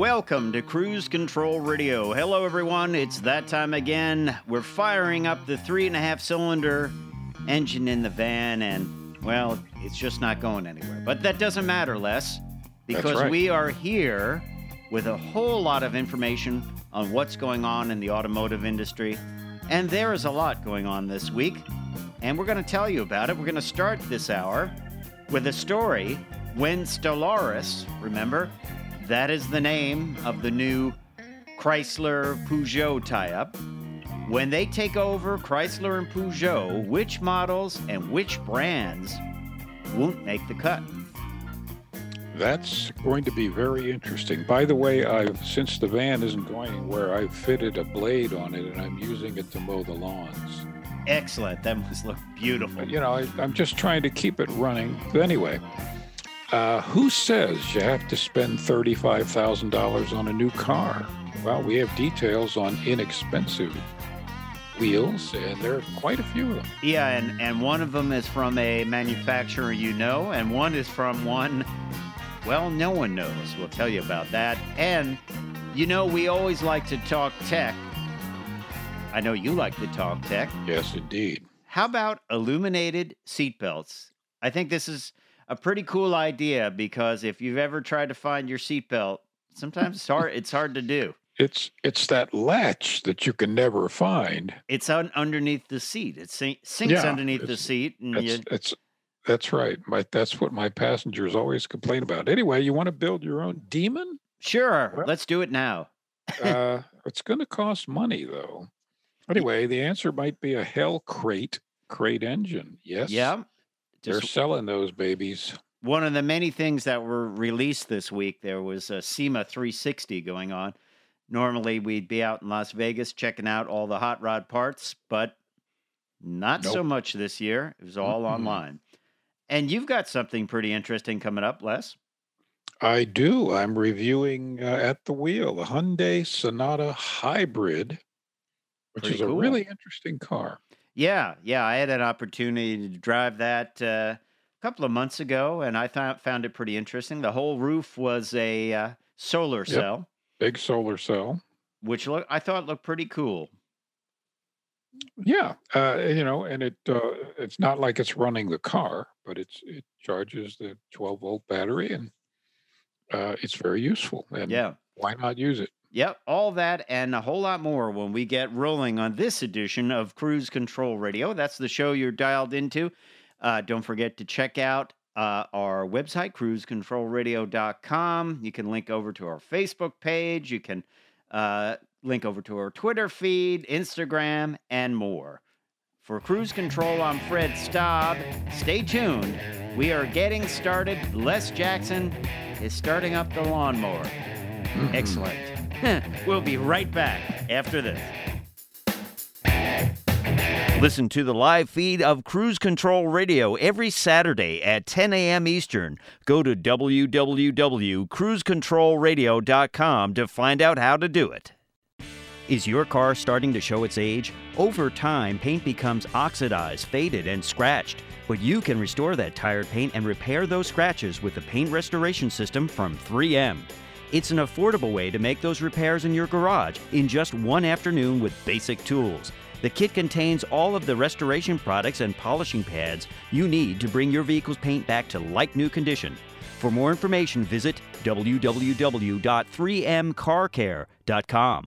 Welcome to Cruise Control Radio. Hello, everyone. It's that time again. We're firing up the three and a half cylinder engine in the van, and, well, it's just not going anywhere. But that doesn't matter, Les, because right. we are here with a whole lot of information on what's going on in the automotive industry. And there is a lot going on this week, and we're going to tell you about it. We're going to start this hour with a story when Stellaris, remember, that is the name of the new Chrysler Peugeot tie up. When they take over Chrysler and Peugeot, which models and which brands won't make the cut? That's going to be very interesting. By the way, I've since the van isn't going anywhere, I've fitted a blade on it and I'm using it to mow the lawns. Excellent. That must look beautiful. You know, I, I'm just trying to keep it running. But anyway, uh, who says you have to spend $35,000 on a new car? Well, we have details on inexpensive wheels, and there are quite a few of them. Yeah, and, and one of them is from a manufacturer you know, and one is from one, well, no one knows. We'll tell you about that. And, you know, we always like to talk tech. I know you like to talk tech. Yes, indeed. How about illuminated seatbelts? I think this is a pretty cool idea because if you've ever tried to find your seatbelt, sometimes it's hard, it's hard to do. It's it's that latch that you can never find. It's un- underneath the seat. It sink- sinks Yeah, underneath the seat, and That's you, that's that's right. My that's what my passengers always complain about. Anyway, you want to build your own demon? sure, Well- let's do it now. Uh, it's going to cost money though. Anyway, the answer might be a Hellcrate crate engine. Yes. Yeah, They're selling those babies. one of the many things that were released this week. There was a SEMA 360 going on. Normally, we'd be out in Las Vegas checking out all the hot rod parts, but not so much this year. It was all Mm-mm. online. And you've got something pretty interesting coming up, Les. I do. I'm reviewing uh, at the wheel the Hyundai Sonata Hybrid, which Pretty is a really interesting car. Yeah, yeah, I had an opportunity to drive that uh, a couple of months ago, and I found found it pretty interesting. The whole roof was a uh, solar cell, Big solar cell. which look I thought looked pretty cool. Yeah, uh, you know, and it uh, it's not like it's running the car, but it's it charges the 12 volt battery, and uh, it's very useful. And Yeah. Why not use it? Yep, all that and a whole lot more when we get rolling on this edition of Cruise Control Radio. That's the show you're dialed into. Uh, don't forget to check out uh, our website, cruisecontrolradio.com. You can link over to our Facebook page. You can uh, link over to our Twitter feed, Instagram, and more. For Cruise Control, I'm Fred Staub. Stay tuned. We are getting started. Les Jackson is starting up the lawnmower. Mhm. Excellent. we'll be right back after this. Listen to the live feed of Cruise Control Radio every Saturday at 10 a.m. Eastern. Go to www.cruisecontrolradio.com to find out how to do it. Is your car starting to show its age? Over time, paint becomes oxidized, faded, and scratched. But you can restore that tired paint and repair those scratches with the paint restoration system from 3M. It's an affordable way to make those repairs in your garage in just one afternoon with basic tools. The kit contains all of the restoration products and polishing pads you need to bring your vehicle's paint back to like new condition. For more information, visit www.3mcarcare.com.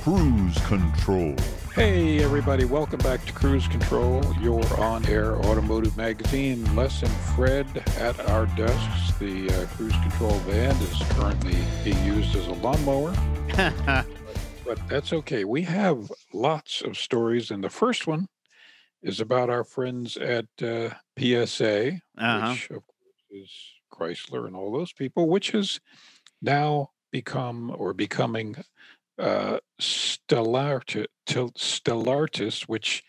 Cruise Control. Hey, everybody, welcome back to Cruise Control, your on air automotive magazine. Les and Fred at our desks. The uh, Cruise Control van is currently being used as a lawnmower, but that's okay. We have lots of stories, and the first one is about our friends at uh, PSA, Uh-huh. which, of course, is Chrysler and all those people, which has now become or becoming uh, Stellartis, Stellartis, which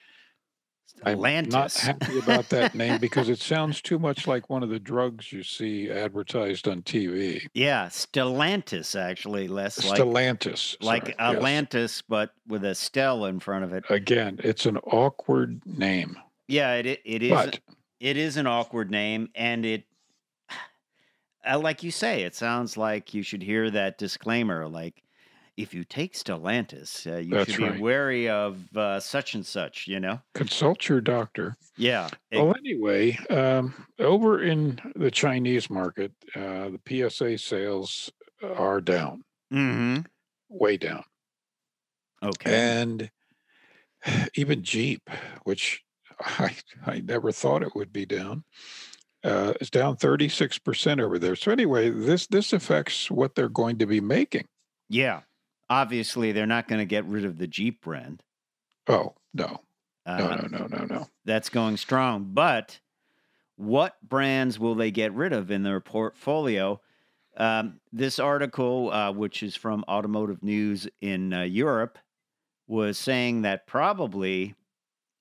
I'm not happy about that name because it sounds too much like one of the drugs you see advertised on TV. Yeah, Stellantis actually, less like Stellantis. like sorry, yes. Atlantis, but with a stell in front of it. Again, it's an awkward name, Yeah, it it is. but it is an awkward name, and it, uh, like you say, it sounds like you should hear that disclaimer. Like, if you take Stellantis, uh, you That's should be right. wary of uh, such and such. You know? consult your doctor. Yeah. it- Well, anyway, um, over in the Chinese market, uh, the PSA sales are down, mhm. way down. Okay. and even Jeep, which I I never thought it would be down, uh, is down thirty six percent over there. So anyway, this this affects what they're going to be making. yeah. Obviously, they're not going to get rid of the Jeep brand. Oh no, Uh, no, no, no, no, no. That's going strong. But what brands will they get rid of in their portfolio? Um, this article, uh, which is from Automotive News in uh, Europe, was saying that probably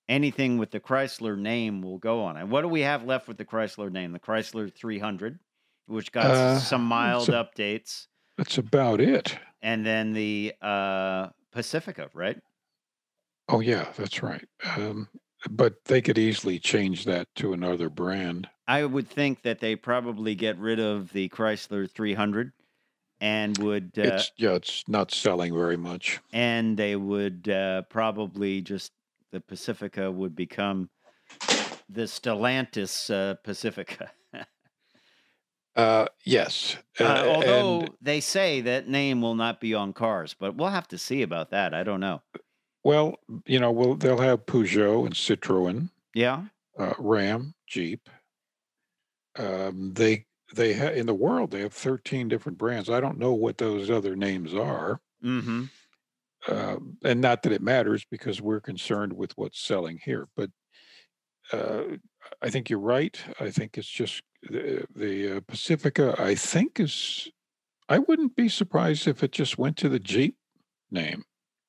anything with the Chrysler name will go on And What do we have left with the Chrysler name? The Chrysler 300, which got Uh, some mild a- updates, That's about it. and then the uh, Pacifica, right? Oh yeah, that's right. Um, but they could easily change that to another brand. I would think that they probably get rid of the Chrysler 300 and would uh, it's yeah, it's not selling very much. and they would uh, probably just the Pacifica would become the Stellantis uh, Pacifica. Uh, yes, Uh, uh, although and, they say that name will not be on cars, but we'll have to see about that. I don't know. well, you know, well, they'll have Peugeot and Citroen. Yeah. uh, Ram, Jeep. Um, they they ha- in the world they have 13 different brands. I don't know what those other names are, Mm-hmm. uh, and not that it matters because we're concerned with what's selling here. But uh, I think you're right. I think it's just the, the uh, Pacifica. I think is. I wouldn't be surprised if it just went to the Jeep name.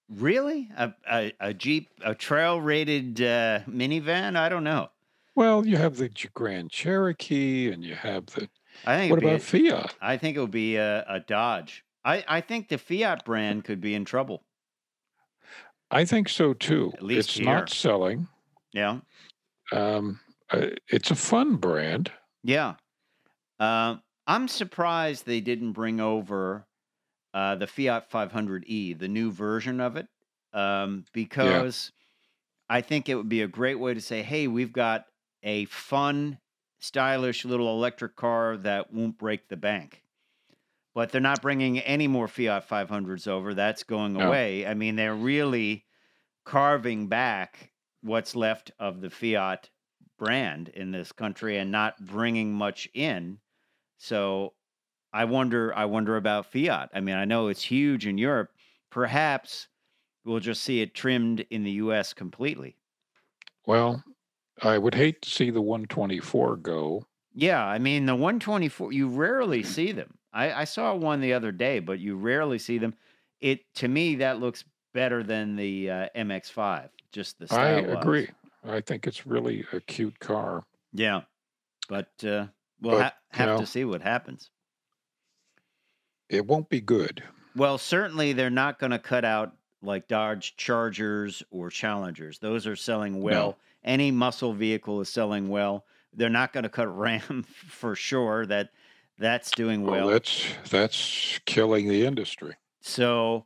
Really? A, a, a Jeep, a trail rated uh, minivan? I don't know. Well, you have the Grand Cherokee, and you have the. I think What about Fiat? I think it would be a, a Dodge. I, I think the Fiat brand could be in trouble. I think so too. At least it's here. not selling. Yeah. Um, uh, it's a fun brand. Yeah. Um, I'm surprised they didn't bring over uh, the Fiat 500e, the new version of it, um, because I think it would be a great way to say, hey, we've got a fun, stylish little electric car that won't break the bank. But they're not bringing any more Fiat 500s over. That's going No. away. I mean, they're really carving back what's left of the Fiat brand in this country and not bringing much in. So I wonder I wonder about Fiat. I mean, I know it's huge in Europe. Perhaps we'll just see it trimmed in the US completely. Well, I would hate to see the 124 go. Yeah, I mean the 124 you rarely see them. I, I saw one the other day, but you rarely see them. It to me that looks better than the uh, MX5. Just the I agree. I think it's really a cute car. Yeah, but uh, we'll But, ha- have know- to see what happens. It won't be good. Well, certainly they're not going to cut out like Dodge Chargers or Challengers. Those are selling well. Any muscle vehicle is selling well. They're not going to cut Ram for sure. That that's doing Well, well. that's that's killing the industry. So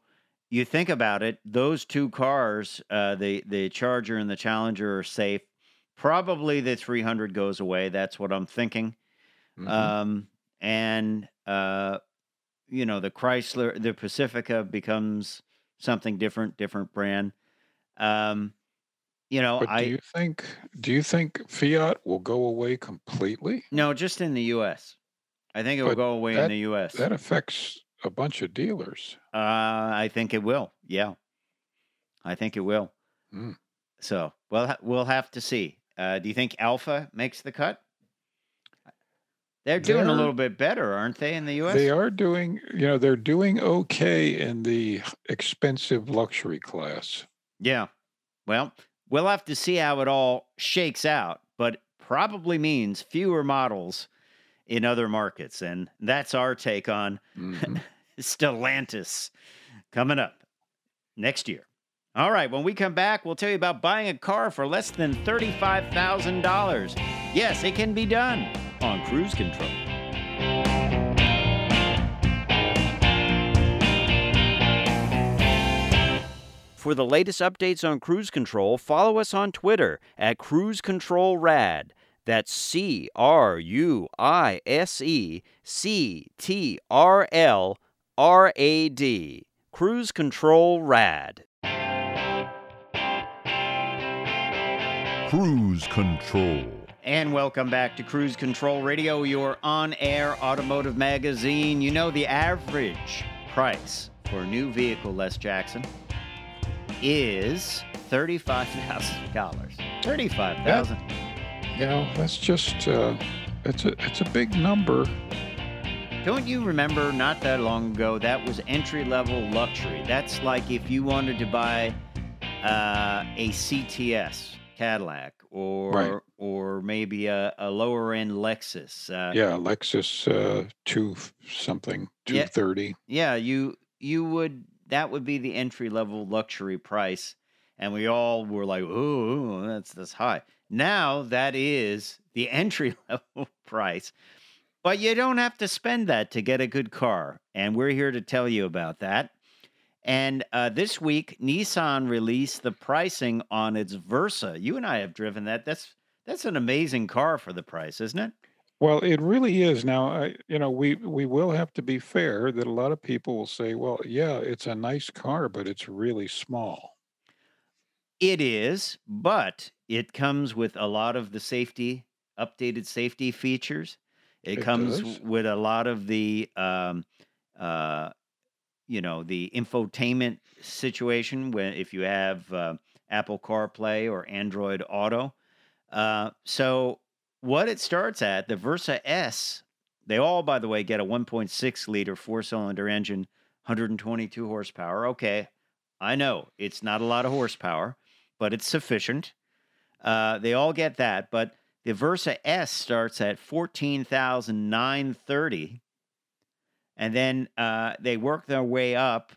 you think about it; those two cars, uh, the the Charger and the Challenger, are safe. Probably the 300 goes away. That's what I'm thinking. Mhm. Um, and uh, you know, the Chrysler, the Pacifica becomes something different, different brand. Um, you know, but I do you think do you think Fiat will go away completely? no, just in the U.S. I think it will go away in the U.S. That affects a bunch of dealers. Uh, I think it will. Yeah, I think it will. Mm. So, well, we'll have to see. Uh, do you think Alfa makes the cut? They're doing a They're- little bit better, aren't they, in the U.S.? They are doing, you know, they're doing okay in the expensive luxury class. Yeah. Well, we'll have to see how it all shakes out, but probably means fewer models in other markets. And that's our take on Mhm. Stellantis coming up next year. All right, when we come back, we'll tell you about buying a car for less than $35,000. Yes, it can be done on cruise control. For the latest updates on cruise control, follow us on Twitter at Cruise Control Rad. That's C R U I S E C T R L R A D. Cruise Control Rad. Cruise control. And welcome back to Cruise Control Radio, your on air automotive magazine. You know, the average price for a new vehicle, Les Jackson, is $35,000. 35000 You know, that's just, uh, it's a, it's a big number. Don't you remember not that long ago that was entry level luxury? That's like if you wanted to buy uh, a CTS Cadillac or Right. or maybe a, a lower end Lexus. Uh, Yeah, Lexus, uh, two something, 230. yeah, you you would that would be the entry level luxury price, and we all were like, "Ooh, that's that's high." Now that is the entry level price, but you don't have to spend that to get a good car, and we're here to tell you about that. And uh, this week, Nissan released the pricing on its Versa. You and I have driven that. That's that's an amazing car for the price, isn't it? Well, it really is. Now, I, you know, we we will have to be fair that a lot of people will say, well, yeah, it's a nice car, but it's really small. It is, but it comes with a lot of the safety, updated safety features. It, It comes does. with a lot of the, um, uh, you know, the infotainment situation when if you have uh, Apple CarPlay or Android Auto. Uh, so what it starts at, the Versa S, they all, by the way, get a 1.6 liter four cylinder engine, 122 horsepower. Okay, I know it's not a lot of horsepower, but it's sufficient. Uh, they all get that, but the Versa S starts at 14,930 and then uh, they work their way up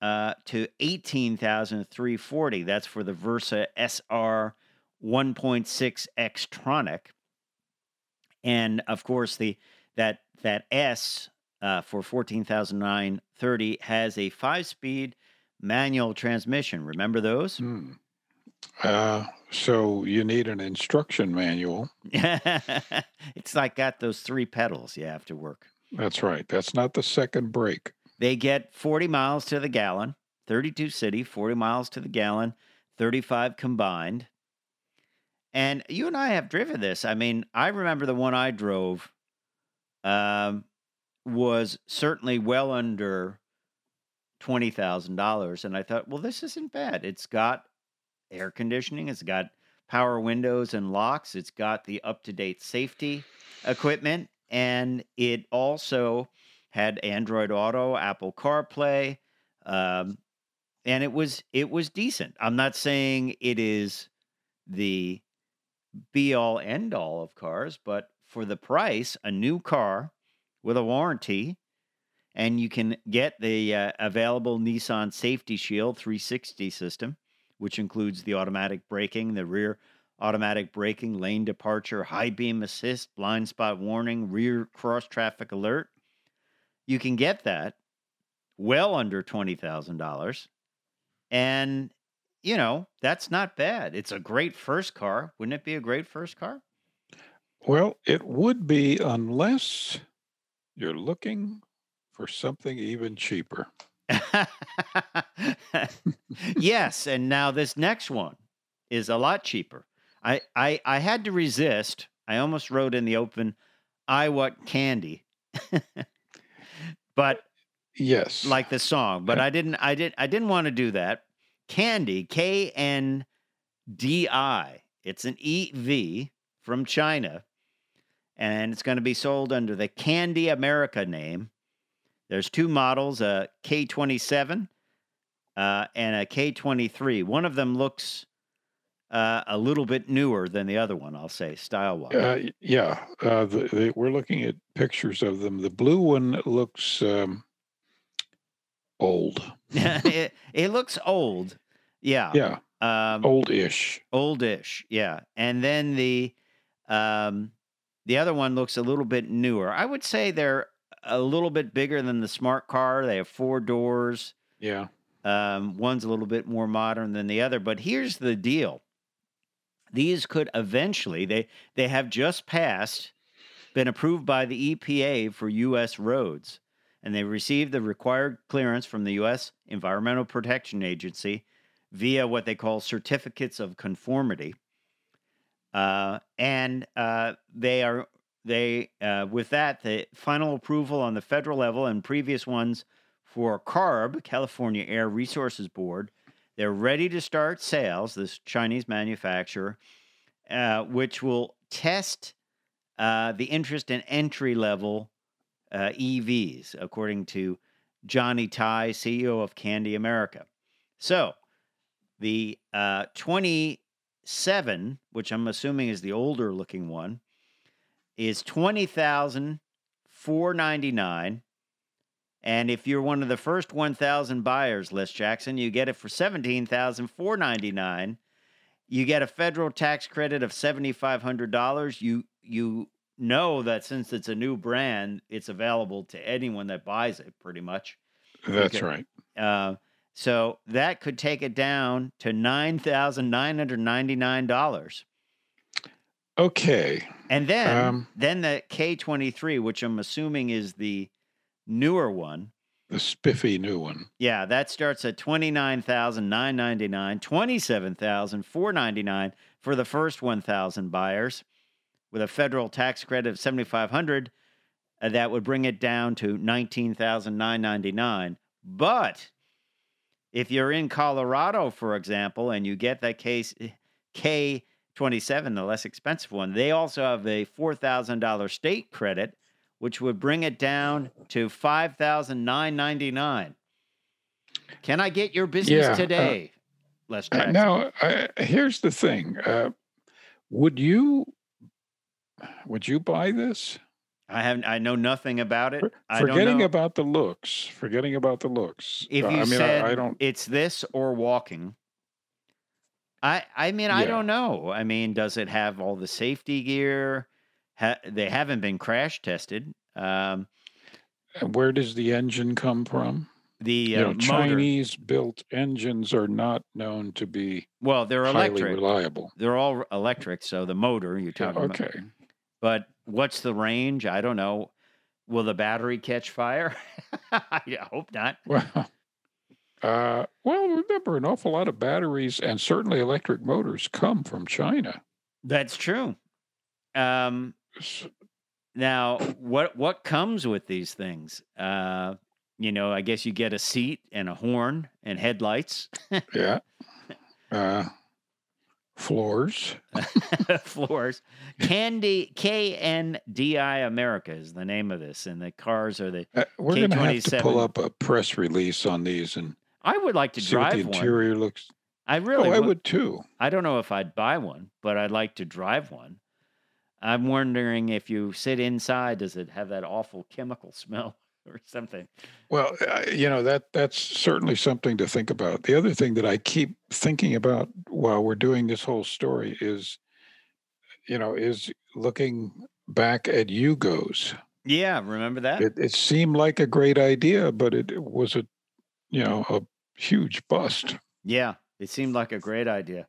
uh, to 18,340. That's for the Versa SR 1.6 Xtronic. And of course, the that that S uh, for 14,930 has a five-speed manual transmission. Remember those? Hmm. Uh, so you need an instruction manual. it's like got those three pedals you have to work. That's right. That's not the second brake. They get 40 miles to the gallon, 32 city, 40 miles to the gallon, 35 combined. And you and I have driven this. I mean, I remember the one I drove um, was certainly well under $20,000. And I thought, well, this isn't bad. It's got air conditioning, it's got power windows and locks, it's got the up to date safety equipment, and it also had Android Auto, Apple CarPlay, um, and it was it was decent. I'm not saying it is the be all end all of cars, but for the price, a new car with a warranty, and you can get the uh, available Nissan Safety Shield 360 system, which includes the automatic braking, the rear automatic braking, lane departure, high beam assist, blind spot warning, rear cross traffic alert. You can get that well under $20,000. And, you know, that's not bad. It's a great first car. Wouldn't it be a great first car? Well, it would be unless you're looking for something even cheaper. yes, and now this next one is a lot cheaper. I, I I had to resist. I almost wrote in the open, "I want candy," but Yes. like the song. But Yeah. I didn't. I didn't. I didn't want to do that. Candy, K N D I. It's an E V from China, and it's going to be sold under the Kandi America name. There's two models, a K27 uh, and a K23. One of them looks uh, a little bit newer than the other one, I'll say, style wise. Uh, yeah, uh, the, the, we're looking at pictures of them. The blue one looks um, old. it, it looks old. Yeah. Yeah, Um, old-ish. oldish. Yeah. And then the um, the other one looks a little bit newer. I would say they're a little bit bigger than the smart car. They have four doors. Yeah. Um, one's a little bit more modern than the other. But here's the deal: these could eventually they they have just passed, been approved by the EPA for U.S. roads, and they received the required clearance from the U.S. Environmental Protection Agency via what they call certificates of conformity. Uh, and uh, they are they uh, with that the final approval on the federal level and previous ones for CARB, California Air Resources Board. They're ready to start sales. This Chinese manufacturer, uh, which will test uh, the interest in entry level uh, EVs, according to Johnny Tai, CEO of Kandi America. So the uh, 27, which I'm assuming is the older looking one, is twenty thousand four ninety nine. And if you're one of the first 1,000 buyers, Les Jackson, you get it for 17499 You get a federal tax credit of $7,500. You, you know that since it's a new brand, it's available to anyone that buys it, pretty much. That's right. Uh, so that could take it down to $9,999. Okay. And then Um, then the K twenty three, which I'm assuming is the newer one. The spiffy new one. Yeah, that starts at twenty nine thousand nine ninety nine, twenty seven thousand four ninety nine for the first one thousand buyers, with a federal tax credit of seventy five hundred. Uh, that would bring it down to nineteen thousand nine ninety nine. But if you're in Colorado, for example, and you get that case K twenty seven, the less expensive one, they also have a four thousand dollar state credit, which would bring it down to five thousand nine ninety nine. Can I get your business Yeah, uh, today? Les Uh, now, uh, here's the thing. Uh, would you would you buy this? I have I know nothing about it. For- I don't forgetting about the looks. Forgetting about the looks. if uh, you I mean, said I, I don't. it's this or walking. I I mean I don't know. I mean, does it have all the safety gear? Ha- they haven't been crash tested. Um, Where does the engine come from? the you uh, know, Chinese built engines are not known to be well, they're electric. reliable. They're all electric. So the motor you're Yeah, talking about. okay. But what's the range? I don't know. Will the battery catch fire? I hope not. Well, uh, well, remember, an awful lot of batteries and certainly electric motors come from China. That's true. Um, now, what what comes with these things? Uh, you know, I guess you get a seat and a horn and headlights, Yeah. Uh, floors. floors. Kandi K N D I America is the name of this, and the cars are the. Uh, we're going to have to pull K27. up a press release on these and I would like to see what the drive one. interior looks. I really oh, I would. too. I don't know if I'd buy one, but I'd like to drive one. I'm wondering if you sit inside, does it have that awful chemical smell or something? Well, uh, you know that that's certainly something to think about. The other thing that I keep thinking about while we're doing this whole story is, you know, is looking back at Yugos. Yeah, remember that? It, it seemed like a great idea, but it was a, you know, a huge bust. Yeah, it seemed like a great idea.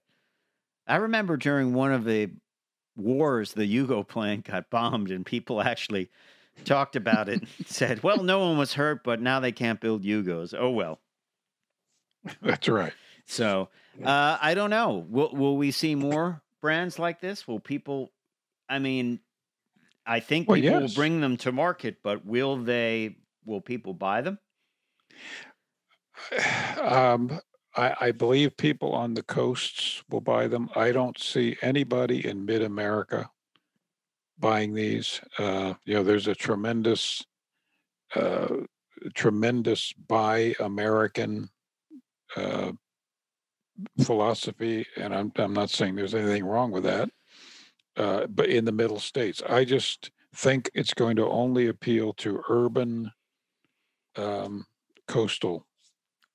I remember during one of the wars, the Yugo plant got bombed, and people actually talked about it and said, well, no one was hurt, but now they can't build Yugos. Oh, well. That's right. So uh, I don't know. Will, will we see more brands like this? Will people, I mean, I think Well, people yes. will bring them to market, but will they, will people buy them? Um, I, I believe people on the coasts will buy them. I don't see anybody in mid America buying these. Uh, you know, there's a tremendous, uh, tremendous buy American uh, philosophy, and I'm I'm not saying there's anything wrong with that. Uh, but in the middle states, I just think it's going to only appeal to urban, um, coastal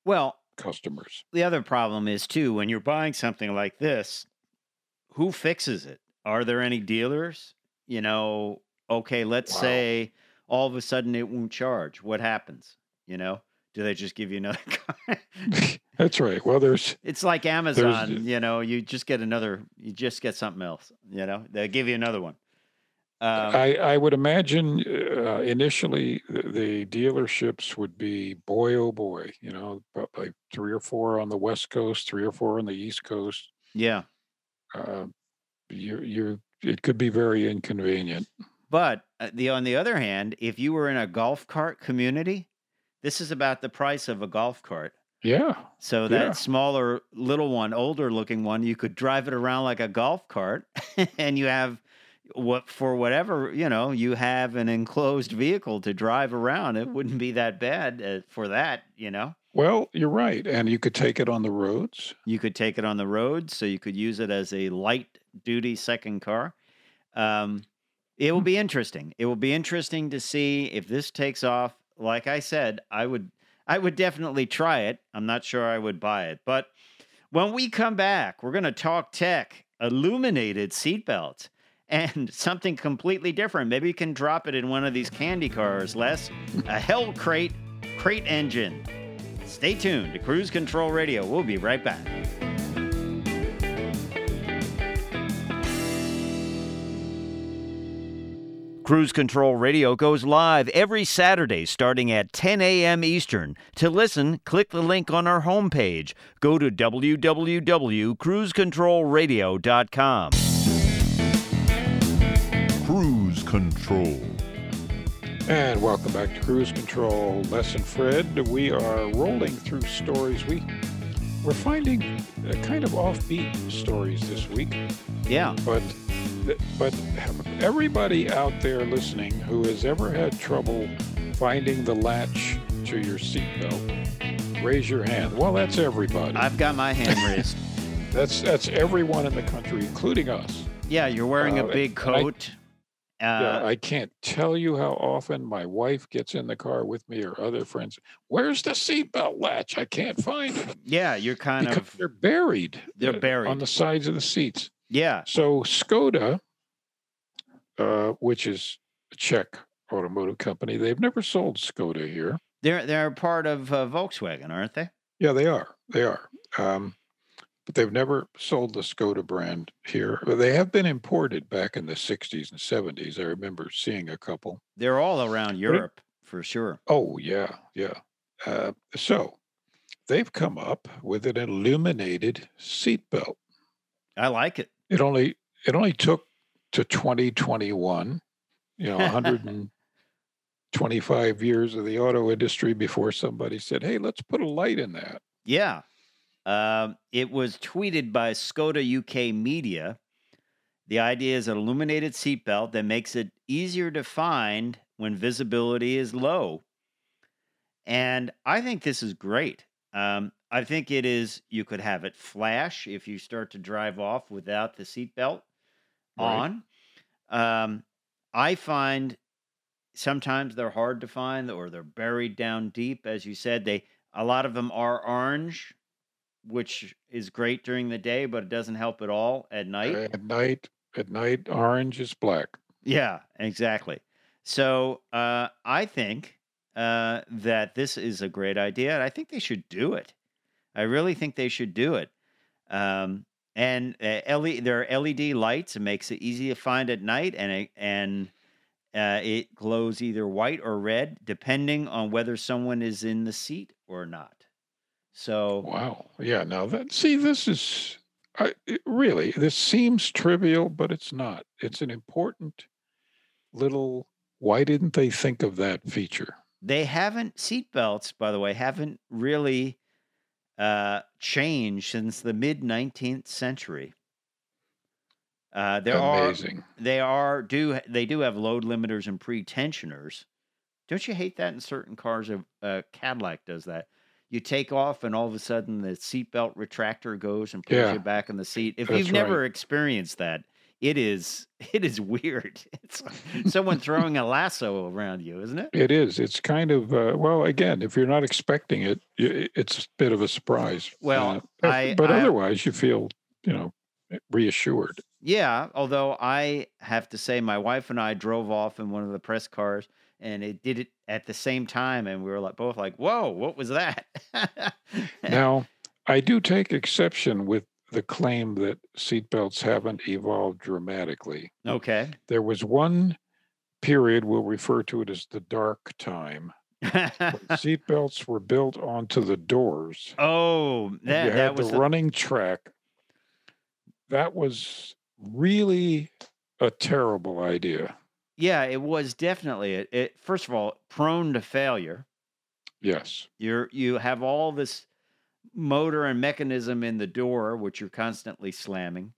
Well, customers. the other problem is too when you're buying something like this, who fixes it? Are there any dealers? You know, okay, let's Wow. say all of a sudden it won't charge. What happens? You know, do they just give you another car? That's right. Well, there's it's like Amazon, you know, you just get another, you just get something else, you know, they give you another one. Um, I, I would imagine uh, initially the, dealerships would be boy oh boy, you know, like three or four on the west coast, three or four on the east coast. yeah. Uh, you you it could be very inconvenient. But uh, the on the other hand, if you were in a golf cart community, this is about the price of a golf cart. Yeah, So that Yeah. smaller little one, older looking one, you could drive it around like a golf cart and you have what for whatever, you know, you have an enclosed vehicle to drive around. It wouldn't be that bad uh, for that, you know. well, you're right, and you could take it on the roads. You could take it on the roads so you could use it as a light duty second car. Um, it will be interesting. It will be interesting to see if this takes off. Like I said, I would I would definitely try it. I'm not sure I would buy it. But when we come back, we're going to talk tech, illuminated seatbelts, and something completely different. Maybe you can drop it in one of these candy cars, Les. A Hellcrate crate engine. Stay tuned to Cruise Control Radio. We'll be right back. Cruise Control Radio goes live every Saturday starting at 10 a.m. Eastern. To listen, click the link on our homepage. Go to www.cruisecontrolradio.com. Cruise Control. And welcome back to Cruise Control. Lesson Fred, we are rolling through stories. We we're finding uh, kind of offbeat stories this week. Yeah. but but everybody out there listening who has ever had trouble finding the latch to your seatbelt, raise your hand. Well, that's everybody. I've got my hand raised. That's that's everyone in the country, including us. Yeah, you're wearing a Uh, big coat. I- Yeah, Uh, I can't tell you how often my wife gets in the car with me or other friends. Where's the seatbelt latch? I can't find it yeah, you're kind because of. they're buried. They're uh, buried. on the sides of the seats. Yeah. So Skoda, uh, which is a Czech automotive company, they've never sold Skoda here. They're they're part of uh, Volkswagen, aren't they? Yeah, they are. They are. Um, but they've never sold the Skoda brand here. But They have been imported back in the 60s and 70s. I remember seeing a couple. They're all around Europe for sure. Oh, yeah, yeah. Uh, so they've come up with an illuminated seatbelt. I like it. It only it only took to 2021, you know, 125 years of the auto industry before somebody said, "Hey, let's put a light in that." Yeah. Um, it was tweeted by Skoda UK Media. The idea is an illuminated seatbelt that makes it easier to find when visibility is low. And I think this is great. Um, I think it is, you could have it flash if you start to drive off without the seatbelt Right. on. Um, I find sometimes they're hard to find or they're buried down deep. As you said, they a lot of them are orange, which is great during the day, but it doesn't help at all at night. At night, at night, orange is black. Yeah, exactly. So uh, I think uh, that this is a great idea, and I think they should do it. I really think they should do it. Um, and uh, LED, there are LED lights. It makes it easy to find at night, and it, and uh, it glows either white or red, depending on whether someone is in the seat or not. So Wow. Yeah. Now that see, this is I, really this seems trivial, but it's not. It's an important little. Why didn't they think of that feature? they haven't seatbelts, by the way, haven't really uh, changed since the mid 19th century. Uh, there are Amazing. they are do they do have load limiters and pre-tensioners. Don't you hate that in certain cars? A uh, Cadillac does that. You take off, and all of a sudden the seatbelt retractor goes and pulls Yeah. you back in the seat. If That's you've never experienced that, it is it is weird. It's like someone throwing a lasso around you, isn't it? It is. It's kind of uh, well. Again, if you're not expecting it, it's a bit of a surprise. Well, Uh, but- I- but I- otherwise, you feel you know reassured. Yeah, although I have to say, my wife and I drove off in one of the press cars, and it did it at the same time, and we were like both like, "Whoa, what was that?" Now, I do take exception with the claim that seatbelts haven't evolved dramatically. okay. There was one period we'll refer to it as the dark time. seatbelts were built onto the doors. oh, that you that had was the the, running track. That was really a terrible idea. Yeah, it was definitely it, it. First of all, prone to failure. Yes. You're you have all this motor and mechanism in the door, which you're constantly slamming.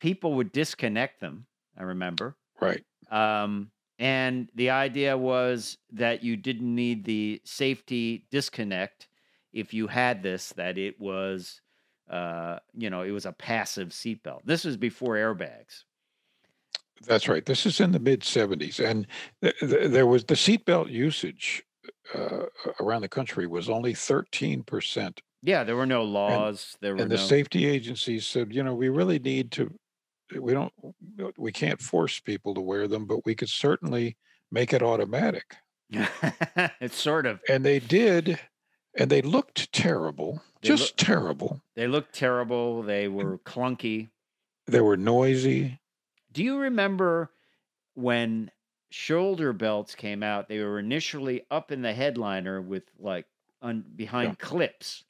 People would disconnect them. I remember. Right. Um, and the idea was that you didn't need the safety disconnect if you had this, that it was, uh, you know, it was a passive seatbelt. This was before airbags. That's right. This is in the mid 70s. And th- th- there was the seatbelt usage uh, around the country was only 13%. Yeah, there were no laws. there were And the no. safety agencies said, you know, we really need to, we don't, we can't force people to wear them, but we could certainly make it automatic. it's sort of. And they did. And they looked terrible, They just look- terrible. They looked terrible. They were clunky. They were noisy. Do you remember when shoulder belts came out? They were initially up in the headliner with like un, behind clips.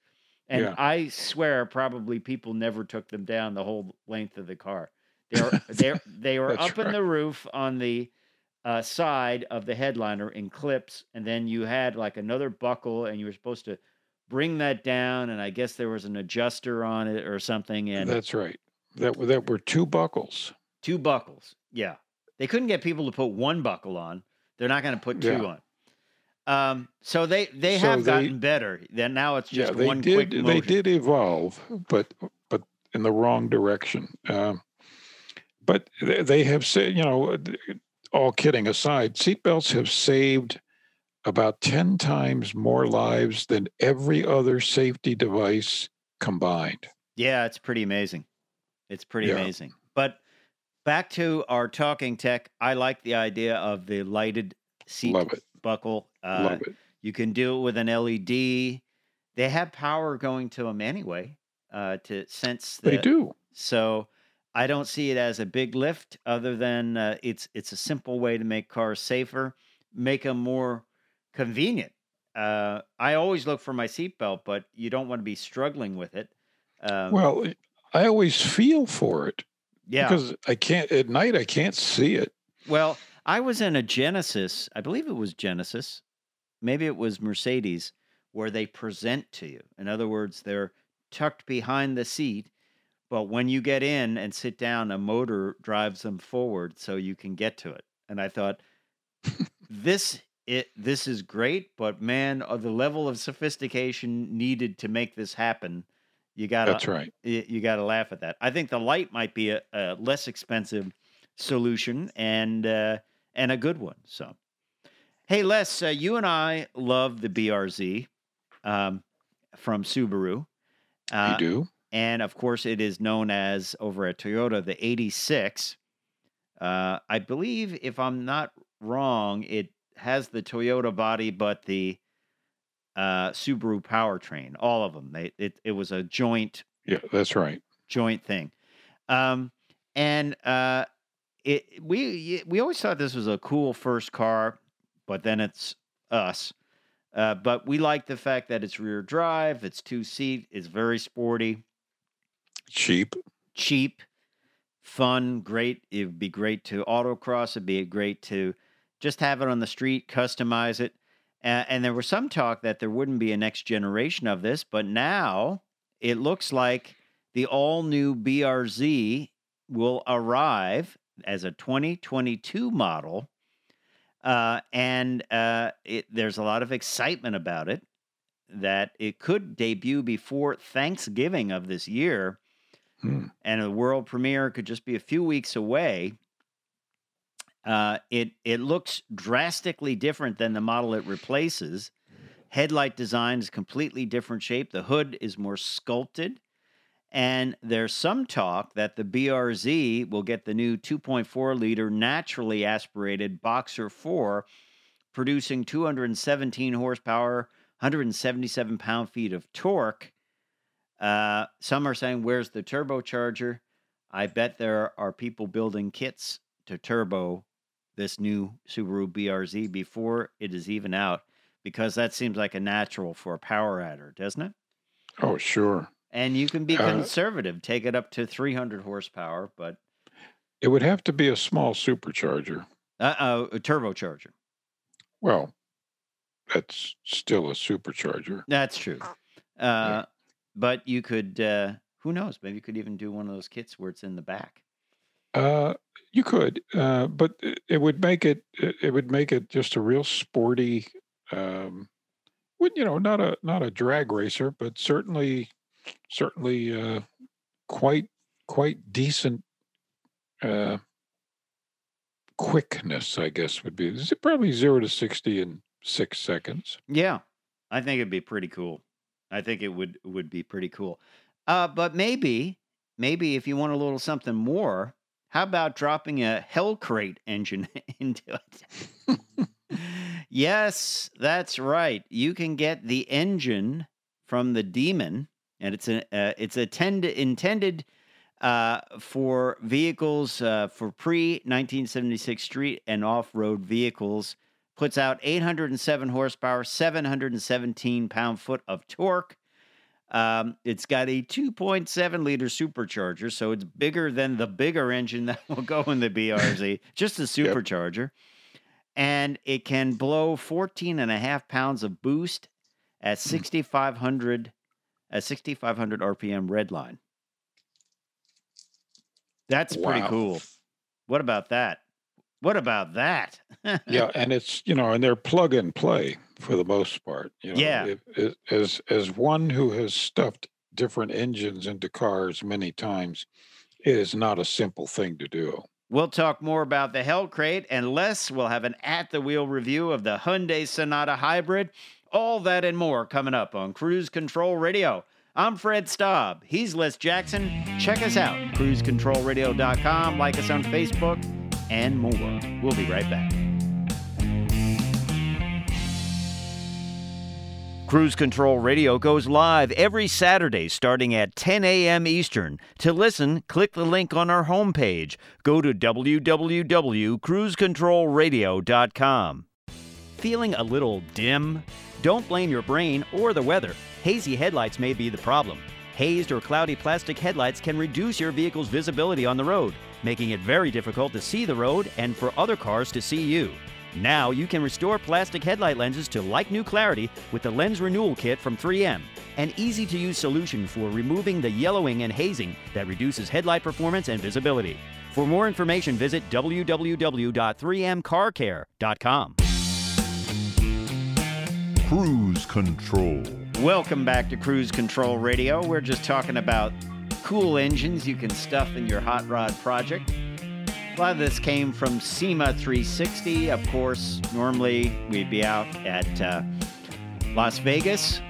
And Yeah. I swear probably people never took them down the whole length of the car. They were they they were up in the roof on the uh, side of the headliner in clips, and then you had like another buckle, and you were supposed to bring that down. And I guess there was an adjuster on it or something, and That's right. That were that were two buckles. Two buckles. Yeah. They couldn't get people to put one buckle on. They're not going to put two Yeah. on. Um, so they they So have they- gotten better. Then now it's just yeah, they one did. quick They did evolve, but but in the wrong direction. Um, but they, they have said, you know, all kidding aside, seatbelts have saved about ten times more lives than every other safety device combined. Yeah, it's pretty amazing. It's pretty Yeah. amazing. Back to our talking tech. I like the idea of the lighted seat Love it. buckle. Uh, Love it. You can do it with an LED. They have power going to them anyway uh, to sense the, They do. So I don't see it as a big lift, other than uh, it's it's a simple way to make cars safer, make them more convenient. Uh, I always look for my seatbelt, but you don't want to be struggling with it. Um, Well, I always feel for it yeah. because I can't at night. I can't see it. Well, I was in a Genesis. I believe it was Genesis. Maybe it was Mercedes, where they present to you. In other words, they're tucked behind the seat, but when you get in and sit down, a motor drives them forward so you can get to it. And I thought, this it this is great, but man, uh, the level of sophistication needed to make this happen, you gotta That's right. y- you got to laugh at that. I think the light might be a, a less expensive solution and uh, and a good one. So, hey Les, uh, you and I love the BRZ um, from Subaru, uh, you do. and of course it is known as over at Toyota the 86. Uh, I believe, if I'm not wrong, it has the Toyota body, but the uh, Subaru powertrain. All of them. They it, it was a joint Yeah, that's right. joint thing. Um, and uh, it we we always thought this was a cool first car, but then it's us. Uh, but we like the fact that it's rear drive, it's two seat, it's very sporty, Cheap. cheap, fun, great. It would be great to autocross. It'd be great to just have it on the street, customize it. Uh, and there was some talk that there wouldn't be a next generation of this, but now it looks like the all new BRZ will arrive as a 2022 model. Uh, and uh, it, there's a lot of excitement about it that it could debut before Thanksgiving of this year. Hmm. And a world premiere could just be a few weeks away. Uh, it it looks drastically different than the model it replaces. Headlight design is completely different shape. The hood is more sculpted. And there's some talk that the BRZ will get the new 2.4 liter naturally aspirated Boxer 4, producing 217 horsepower, 177 pound feet of torque. Uh, some are saying, Where's the turbocharger? I bet there are people building kits to turbo this new Subaru BRZ before it is even out because that seems like a natural for a power adder, doesn't it? Oh, sure. And you can be Uh, conservative, take it up to 300 horsepower, but It would have to be a small supercharger. uh oh, a turbocharger. Well, that's still a supercharger. That's true. Uh, But you could, uh, who knows? Maybe you could even do one of those kits where it's in the back. Uh, you could, uh, but it, would make it it would make it just a real sporty, um, would you know, not a not a drag racer, but certainly certainly uh, quite quite decent uh, quickness. I guess would be probably zero to sixty in six seconds. Yeah, I think it'd be pretty cool. I think it would would be pretty cool. Uh, but maybe, maybe if you want a little something more, how about dropping a Hellcrate engine into it? yes, that's right. You can get the engine from the Demon, and it's a uh, it's attend- intended uh, for vehicles uh, for pre 1976 street and off road vehicles. Puts out 807 horsepower, 717 pound foot of torque. Um, it's got a 2.7 liter supercharger, so it's bigger than the bigger engine that will go in the BRZ, just a supercharger. And it can blow 14 and a half pounds of boost at 6,500 at 6,500 RPM red line. That's pretty cool. What about that? What about that? yeah, and it's you know, and they're plug and play for the most part. You know, Yeah. if- as as as one who has stuffed different engines into cars many times, it is not a simple thing to do. We'll talk more about the Hellcrate, and Les will have an at the wheel review of the Hyundai Sonata Hybrid. All that and more coming up on Cruise Control Radio. I'm Fred Staub. He's Les Jackson. Check us out, cruisecontrolradio.com. Like us on Facebook, and more. We'll be right back. Cruise Control Radio goes live every Saturday starting at 10 a.m. Eastern. To listen, click the link on our homepage. Go to www.cruisecontrolradio.com. Feeling a little dim? Don't blame your brain or the weather. Hazy headlights may be the problem. Hazed or cloudy plastic headlights can reduce your vehicle's visibility on the road, making it very difficult to see the road and for other cars to see you. Now you can restore plastic headlight lenses to like new clarity with the Lens Renewal Kit from 3M, an easy to use solution for removing the yellowing and hazing that reduces headlight performance and visibility. For more information, visit www.3mcarcare.com. Cruise Control. Welcome back to Cruise Control Radio. We're just talking about cool engines you can stuff in your hot rod project. A lot of this came from SEMA 360. Of course, normally we'd be out at uh, Las Vegas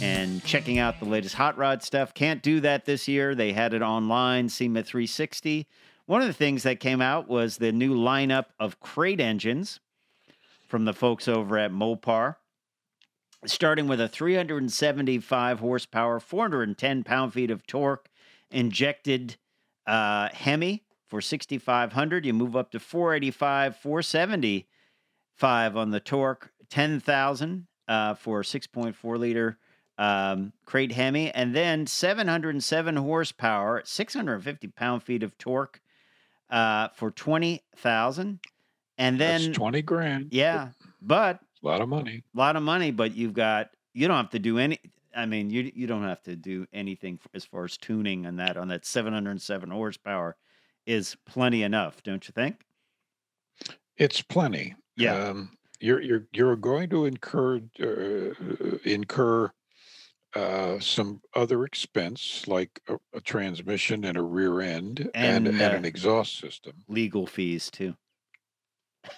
and checking out the latest hot rod stuff. Can't do that this year. They had it online, SEMA 360. One of the things that came out was the new lineup of crate engines from the folks over at Mopar starting with a 375 horsepower, 410 pound feet of torque, injected uh, Hemi for 6,500. You move up to 485, 475 on the torque, 10,000 uh, for 6.4 liter um, crate Hemi, and then 707 horsepower, 650 pound feet of torque uh, for 20,000. And then, That's twenty grand. yeah, but a lot of money. a lot of money, but you've got you don't have to do any. I mean, you you don't have to do anything as far as tuning and that on that 707 horsepower is plenty enough, don't you think? It's plenty. Yeah. Um, you're you're you're going to incur uh, incur uh, some other expense like a, a transmission and a rear end and, And, and, uh, an exhaust system Legal fees too.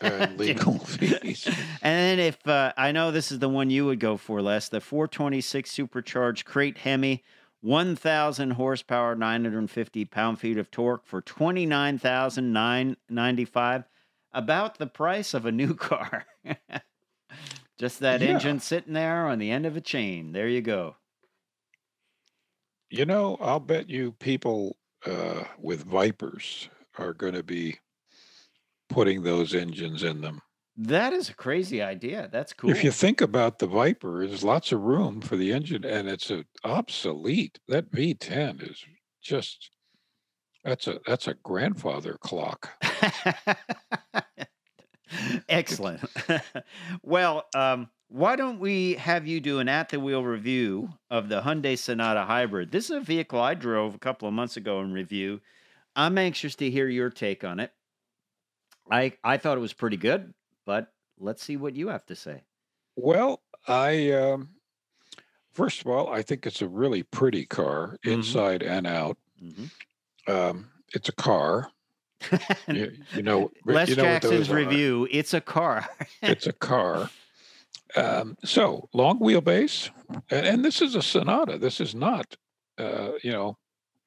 And legal fees. And then if uh, I know this is the one you would go for, Les, the 426 supercharged crate Hemi, 1,000 horsepower, 950 pound feet of torque for 29,995, about the price of a new car. Just that Yeah. engine sitting there on the end of a chain. There you go. You know, I'll bet you people uh, with Vipers are going to be putting those engines in them. That is a crazy idea. That's cool. If you think about the Viper, there's lots of room for the engine, and it's a obsolete. That V10 is just that's a that's a grandfather clock. Excellent. well, um, why don't we have you do an at the wheel review of the Hyundai Sonata Hybrid? This is a vehicle I drove a couple of months ago in review. I'm anxious to hear your take on it. I I thought it was pretty good, but let's see what you have to say. Well, I um, first of all, I think it's a really pretty car, Mhm. inside and out. Mhm. Um, it's a car. You, you know, Les you know Jackson's those are. review. It's a car. it's a car. Um, so long wheelbase, and, and this is a Sonata. This is not, uh, you know,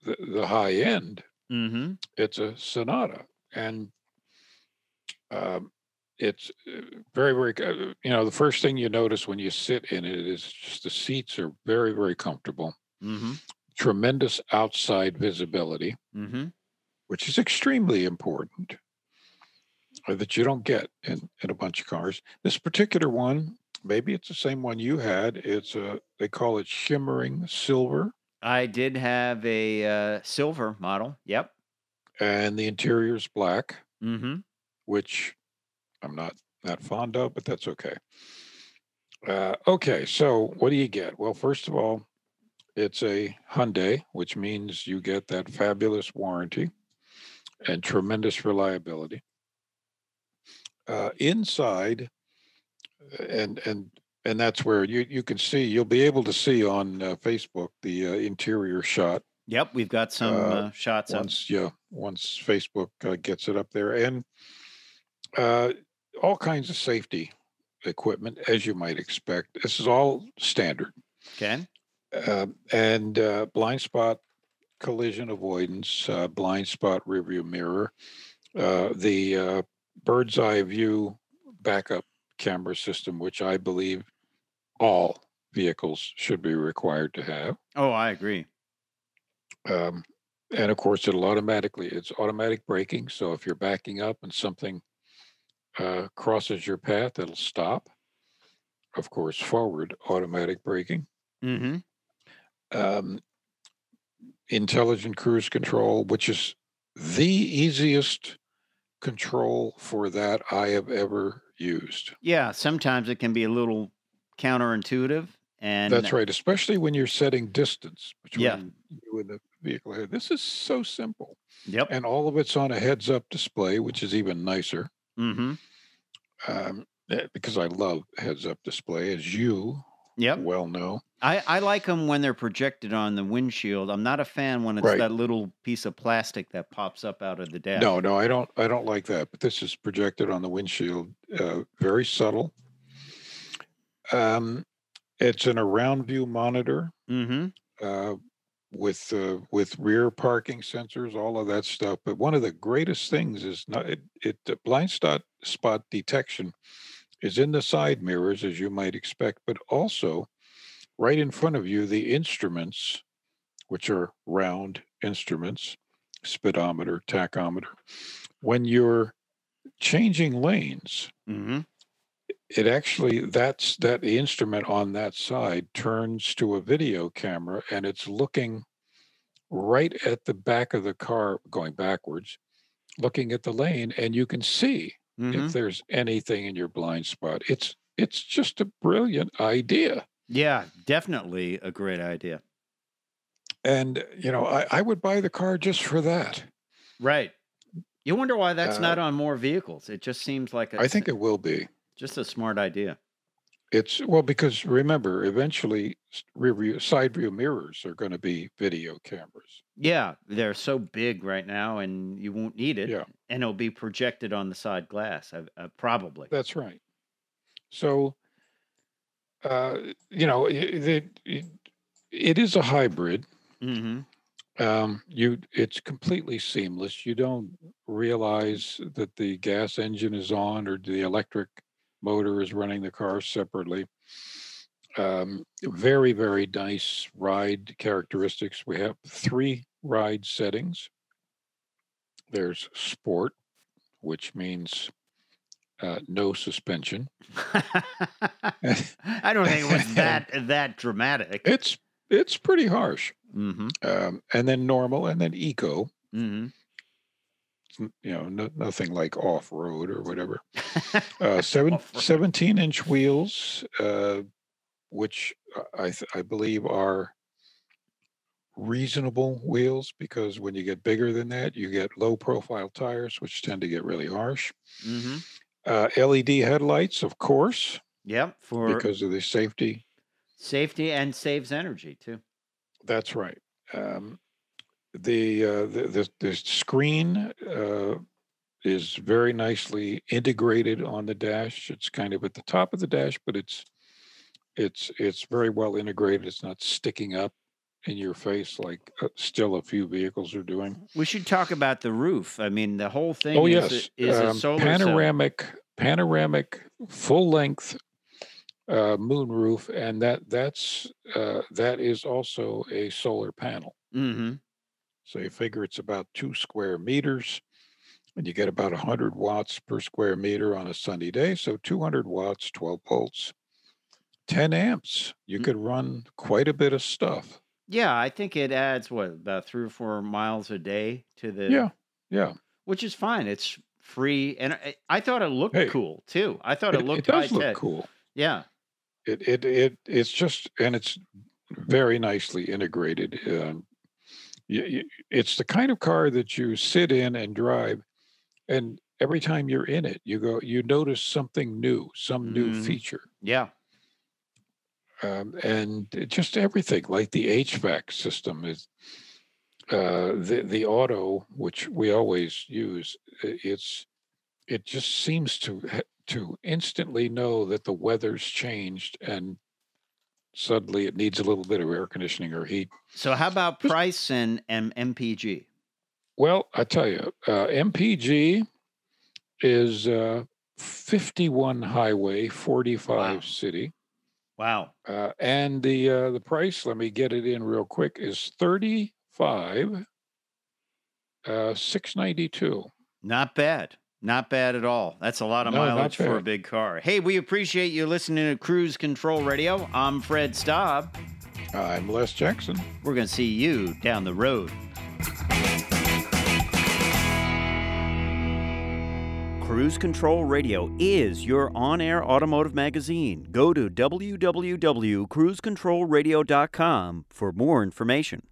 the, the high end. mm-hmm. It's a Sonata, and um, it's uh, very, very. uh, You know, the first thing you notice when you sit in it is just the seats are very, very comfortable. Mm-hmm. Tremendous outside visibility, Mm-hmm. which is extremely important. uh, That you don't get in, in a bunch of cars. This particular one, maybe it's the same one you had. It's a they call it shimmering silver, I did have a uh, silver model. Yep. and the interior's black. Mm-hmm. Which I'm not that fond of, but that's okay. Uh, okay, so what do you get? Well, first of all, it's a Hyundai, which means you get that fabulous warranty and tremendous reliability. Uh, inside, and and and that's where you you can see you'll be able to see on uh, Facebook the uh, interior shot Yep. We've got some Uh, uh, shots up. once yeah once facebook uh, gets it up there and uh all kinds of safety equipment as you might expect this is all standard Okay. uh, and uh, blind spot collision avoidance uh, blind spot rear view mirror uh, the uh, bird's eye view backup camera system which i believe all vehicles should be required to have Oh, I agree. um, and of course it'll automatically it's automatic braking so if you're backing up and something uh, crosses your path it'll stop of course forward automatic braking Mm-hmm. um, intelligent cruise control which is the easiest control for that i have ever used Yeah. Sometimes it can be a little counterintuitive, and that's right especially when you're setting distance between Yeah. you and the vehicle this is so simple Yep. and all of it's on a heads up display which is even nicer Mm-hmm. um, eh, because I love heads up display, as you Yep. well know. I, I like them when they're projected on the windshield. I'm not a fan when it's Right. that little piece of plastic that pops up out of the dash. No, no, I don't. I don't like that. But this is projected on the windshield, uh, very subtle. Um, it's an around view monitor Mm-hmm. uh, with uh, with rear parking sensors, all of that stuff. But one of the greatest things is not it. it the blind spot spot detection is in the side mirrors, as you might expect, but also right in front of you, the instruments, which are round instruments, speedometer, tachometer. When you're changing lanes, Mm-hmm. It actually that's that instrument on that side turns to a video camera and it's looking right at the back of the car going backwards looking at the lane and you can see Mm-hmm. if there's anything in your blind spot it's it's just a brilliant idea Yeah, definitely a great idea. and you know i, I would buy the car just for that Right. You wonder why that's Uh, not on more vehicles. It just seems like a, I think it will be. Just a smart idea. It's well because remember, eventually rear view, side view mirrors are going to be video cameras. Yeah, they're so big right now, and you won't need it. Yeah. and it'll be projected on the side glass, uh, uh, probably. That's right. So, uh, you know, it, it, it, is a hybrid. hmm Um, you, it's completely seamless. You don't realize that the gas engine is on or the electric motor is running the car separately. Um, very, very nice ride characteristics. We have three ride settings. There's sport, which means uh, no suspension. I don't think it was that that dramatic. It's it's pretty harsh. hmm Um, and then normal, and then eco. hmm n- You know, no, nothing like off road or whatever. Uh, seven, 17 inch wheels, uh, which I th- I believe are reasonable wheels because when you get bigger than that, you get low profile tires, which tend to get really harsh. hmm Uh, LED headlights, of course, Yep, for because of the safety. safety and saves energy too. That's right. Um, the, uh, the the the screen uh, is very nicely integrated on the dash. It's kind of at the top of the dash, but it's it's it's very well integrated. It's not sticking up in your face like uh, still a few vehicles are doing. We should talk about the roof. I mean, the whole thing Oh is, yes, a, is a um, solar cell. panoramic panoramic full length uh, moon roof, and that that's uh, that is also a solar panel. hmm So you figure it's about two square meters, and you get about 100 watts per square meter on a sunny day. So 200 watts, 12 volts, 10 amps. You Mm. could run quite a bit of stuff. Yeah, I think it adds what about three or four miles a day to the Yeah, yeah. which is fine. It's free, and I, I thought it looked Hey, cool too. I thought it, It, looked it does look cool. Yeah, It, it it it's just and it's very nicely integrated. Um, it's the kind of car that you sit in and drive, and every time you're in it, you go you notice something new, some new Mhm. feature. yeah. um, and just everything like the HVAC system is uh, the the auto, which we always use. It's it just seems to to instantly know that the weather's changed and suddenly it needs a little bit of air conditioning or heat. So how about price and, and MPG? Well, I tell you, uh, MPG is uh, 51 highway, 45 Wow. city. Wow. Uh, and the uh, the price, let me get it in real quick, is thirty five, uh, six ninety two. Not bad. Not bad at all. That's a lot of No, mileage for a big car. Hey, we appreciate you listening to Cruise Control Radio. I'm Fred Staub. I'm Les Jackson. We're going to see you down the road. Cruise Control Radio is your on air automotive magazine. Go to www.cruisecontrolradio.com for more information.